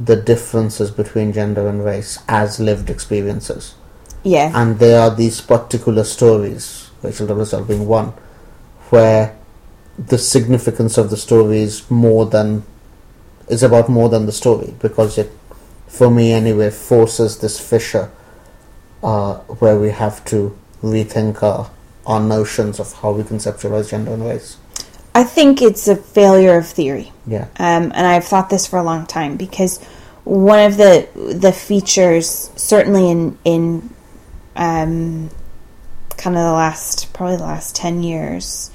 the differences between gender and race as lived experiences. Yeah, and there are these particular stories, Rachel Dolezal being one, where the significance of the story is more than is about more than the story because it, for me anyway, forces this fissure uh, where we have to rethink our our notions of how we conceptualize gender and race. I think it's a failure of theory. Yeah, um, and I've thought this for a long time because one of the the features, certainly in in um, kind of the last probably the last ten years,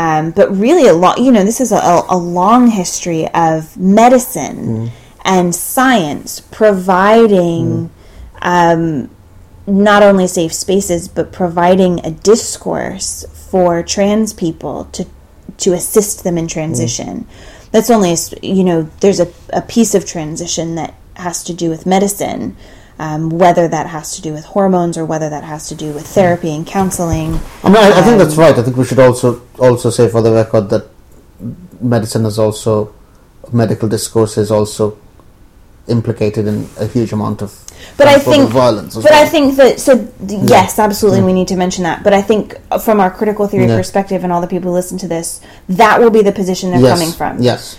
um, but really a lot. You know, this is a, a, long history of medicine and science providing. Um, not only safe spaces but providing a discourse for trans people to to assist them in transition. That's only you know there's a, a piece of transition that has to do with medicine, um, whether that has to do with hormones or whether that has to do with therapy and counseling. I mean, I, I think Um, that's right. I think we should also also say for the record that medicine is also medical discourse is also implicated in a huge amount of But I think, violence. But well. I think that so th- yes, absolutely, we need to mention that. But I think uh, from our critical theory Yeah. perspective, and all the people who listen to this, that will be the position they're yes, coming from. Yes,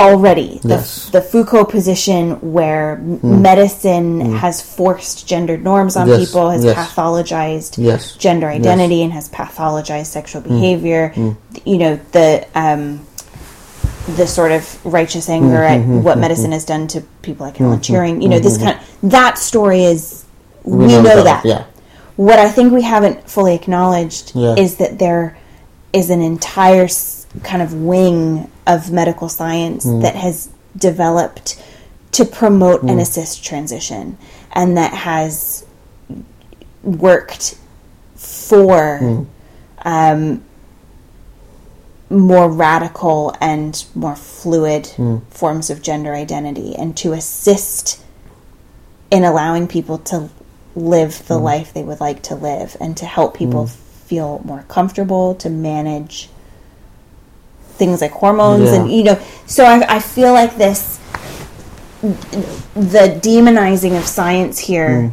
already the, Yes. Hmm. the Foucault position where m hmm. medicine hmm. has forced gendered norms on Yes, people, has yes. pathologized gender. Hmm. identity, and has pathologized sexual hmm. behavior. You know the um, the sort of righteous anger Hmm, at what medicine has done to people like Alan Turing. You know this kind of, that story is we, know, that. Yeah, What I think we haven't fully acknowledged Yeah. is that there is an entire kind of wing of medical science Hmm. that has developed to promote Hmm. and assist transition and that has worked for Hmm. um, more radical and more fluid Hmm. forms of gender identity and to assist in allowing people to live the life they would like to live and to help people feel more comfortable to manage things like hormones Yeah. and you know so I, I feel like this the demonizing of science here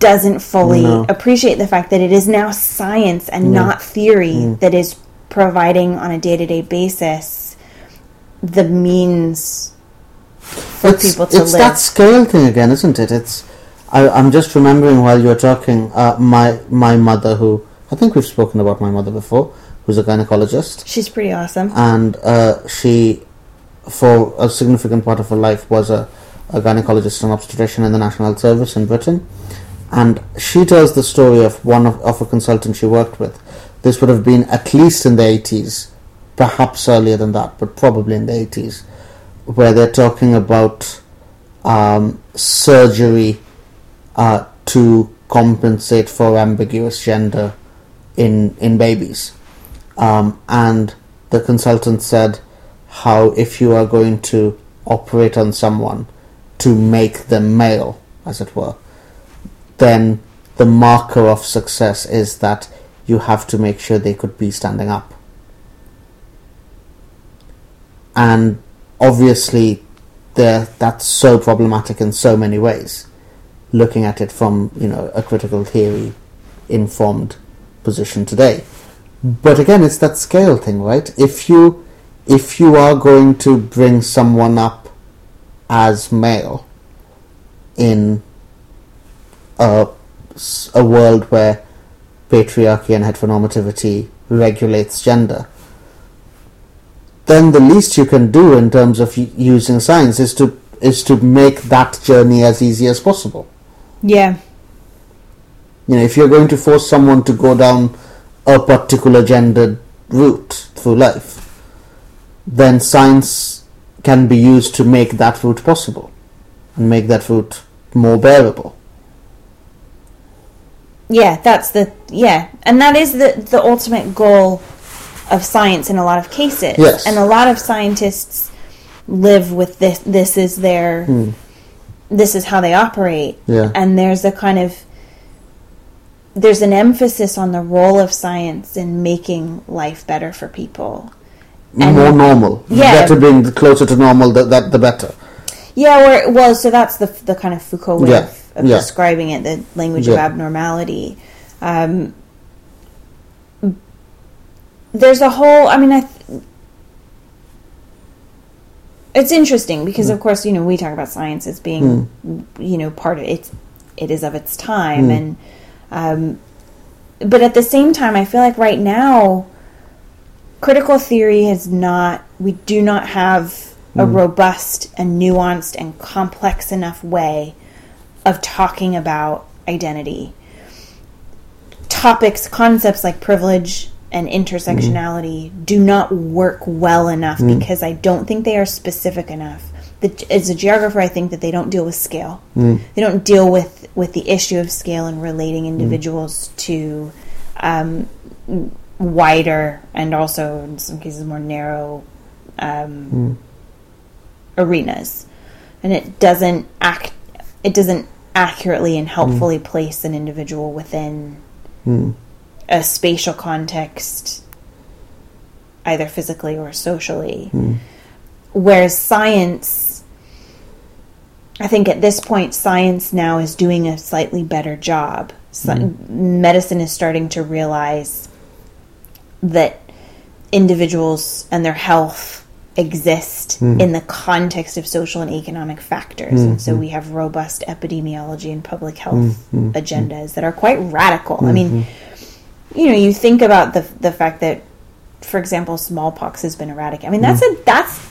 doesn't fully No. appreciate the fact that it is now science and not theory that is providing on a day-to-day basis the means for it's, people to it's live that scale thing again, isn't it? It's I, I'm just remembering while you were talking, uh, my my mother, who I think we've spoken about my mother before, who's a gynecologist, she's pretty awesome and uh, she, for a significant part of her life, was a, a gynecologist and obstetrician in the National Health Service in Britain. And she tells the story of one of, of a consultant she worked with. This would have been at least in the 80s, perhaps earlier than that, but probably in the 80s, where they're talking about um, surgery uh, to compensate for ambiguous gender in in babies. Um, and the consultant said how if you are going to operate on someone to make them male, as it were, then the marker of success is that you have to make sure they could be standing up. And obviously, that's so problematic in so many ways. Looking at it from you know a critical theory informed position today. But again, it's that scale thing, right? If you if you are going to bring someone up as male in a world where patriarchy and heteronormativity regulates gender, then the least you can do in terms of using science is to is to make that journey as easy as possible. yeah You know, if you're going to force someone to go down a particular gendered route through life, then science can be used to make that route possible and make that route more bearable. yeah that's the yeah and that is the the ultimate goal of science in a lot of cases Yes. and a lot of scientists live with this this is their hmm. this is how they operate Yeah. and there's a kind of there's an emphasis on the role of science in making life better for people And- more normal. Yeah. Better being the closer to normal, the, that the better. Yeah, or well, so that's the the kind of Foucault way Yeah, of, of yeah. describing it, the language of abnormality. Um, there's a whole. I mean, I. Th- it's interesting because, Mm. of course, you know we talk about science as being, you know, part of it. It is of its time, Mm. and um, but at the same time, I feel like right now, critical theory is not. We do not have a mm. robust and nuanced and complex enough way of talking about identity. Topics, concepts like privilege and intersectionality mm. do not work well enough mm. because I don't think they are specific enough the, as a geographer, I think that they don't deal with scale. Mm. They don't deal with with the issue of scale and relating individuals to um, wider and also in some cases more narrow um, arenas, and it doesn't act. It doesn't accurately and helpfully place an individual within Mm. a spatial context, either physically or socially. Whereas science, I think at this point, science now is doing a slightly better job. Sci- mm-hmm. Medicine is starting to realize that individuals and their health exist mm. in the context of social and economic factors. And so mm-hmm. we have robust epidemiology and public health mm-hmm. agendas that are quite radical. I mean, you know, you think about the the fact that, for example, smallpox has been eradicated. I mean, that's mm. a that's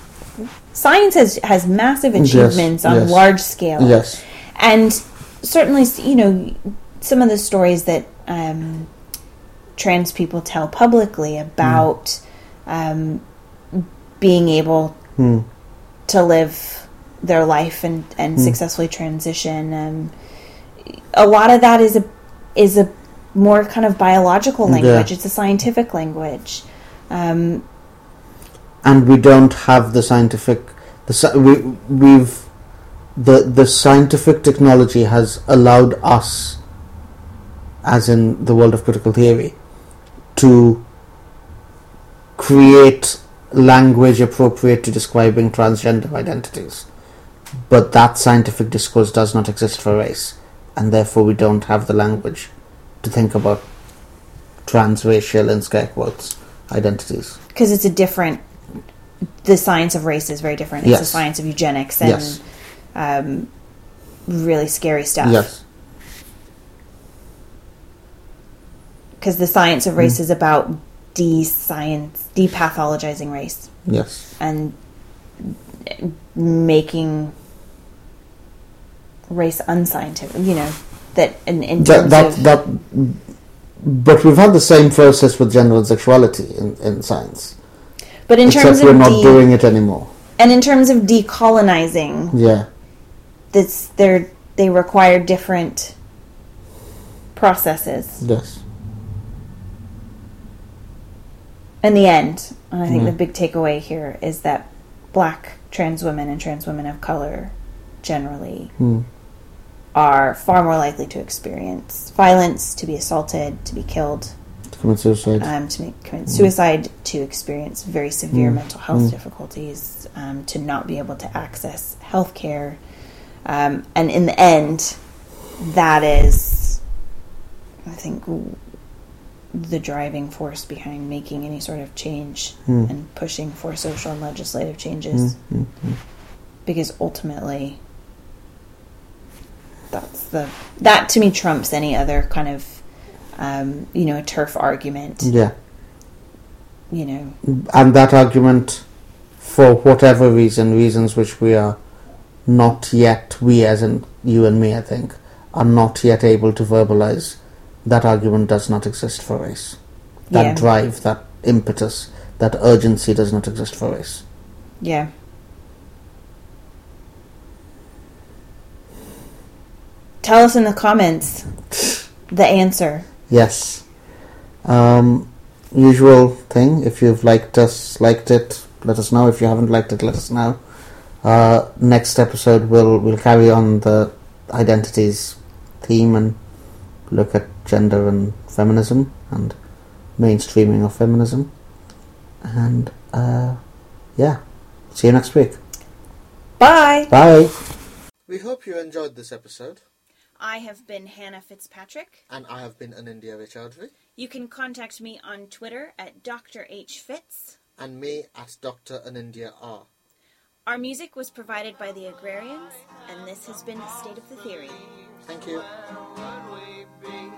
science has has massive achievements on yes. large scale. Yes. and certainly, you know, some of the stories that um, trans people tell publicly about um, being able Hmm. to live their life and, and successfully transition. Um, a lot of that is a is a more kind of biological language. Yeah. It's a scientific language. Um, and we don't have the scientific the we we've the the scientific technology has allowed us as in the world of critical theory to create language appropriate to describing transgender identities. But that scientific discourse does not exist for race and therefore we don't have the language to think about transracial and scare quotes identities. Because it's a different the science of race is very different. It's the science of eugenics and Yes. um, really scary stuff. Yes. Because the science of race Mm. is about de-science depathologizing race. Yes. And making race unscientific you know that in, in that, that, that but we've had the same process with gender and sexuality in, in science but in except terms we're of not de- doing it anymore and in terms of decolonizing yeah that's they're they require different processes yes in the end, and I think Mm. the big takeaway here is that black trans women and trans women of color generally Hmm. are far more likely to experience violence, to be assaulted, to be killed, to commit suicide um, to make, commit suicide, to experience very severe Mm. mental health Mm. difficulties, um, to not be able to access health care. Um, and in the end, that is, I think, the driving force behind making any sort of change Hmm. and pushing for social and legislative changes. Mm, mm, mm. Because ultimately, that's the that to me trumps any other kind of um, you know a TERF argument. yeah You know, and that argument for whatever reason reasons which we are not yet we as in you and me i think are not yet able to verbalize that argument does not exist for race that Yeah. drive that impetus that urgency does not exist for race yeah. Tell us in the comments the answer. Yes. Um, usual thing. If you've liked us, liked it, let us know. If you haven't liked it, let us know. Uh, next episode, we'll we'll carry on the identities theme and look at gender and feminism and mainstreaming of feminism. And uh, yeah, see you next week. Bye. Bye. We hope you enjoyed this episode, I have been Hannah Fitzpatrick. And I have been Anindya Raychaudhuri. You can contact me on Twitter at Dr. H. Fitz. And me at Dr. Anindya R. Our music was provided by the Agrarians, and this has been State of the Theory. Thank you. Where would we be?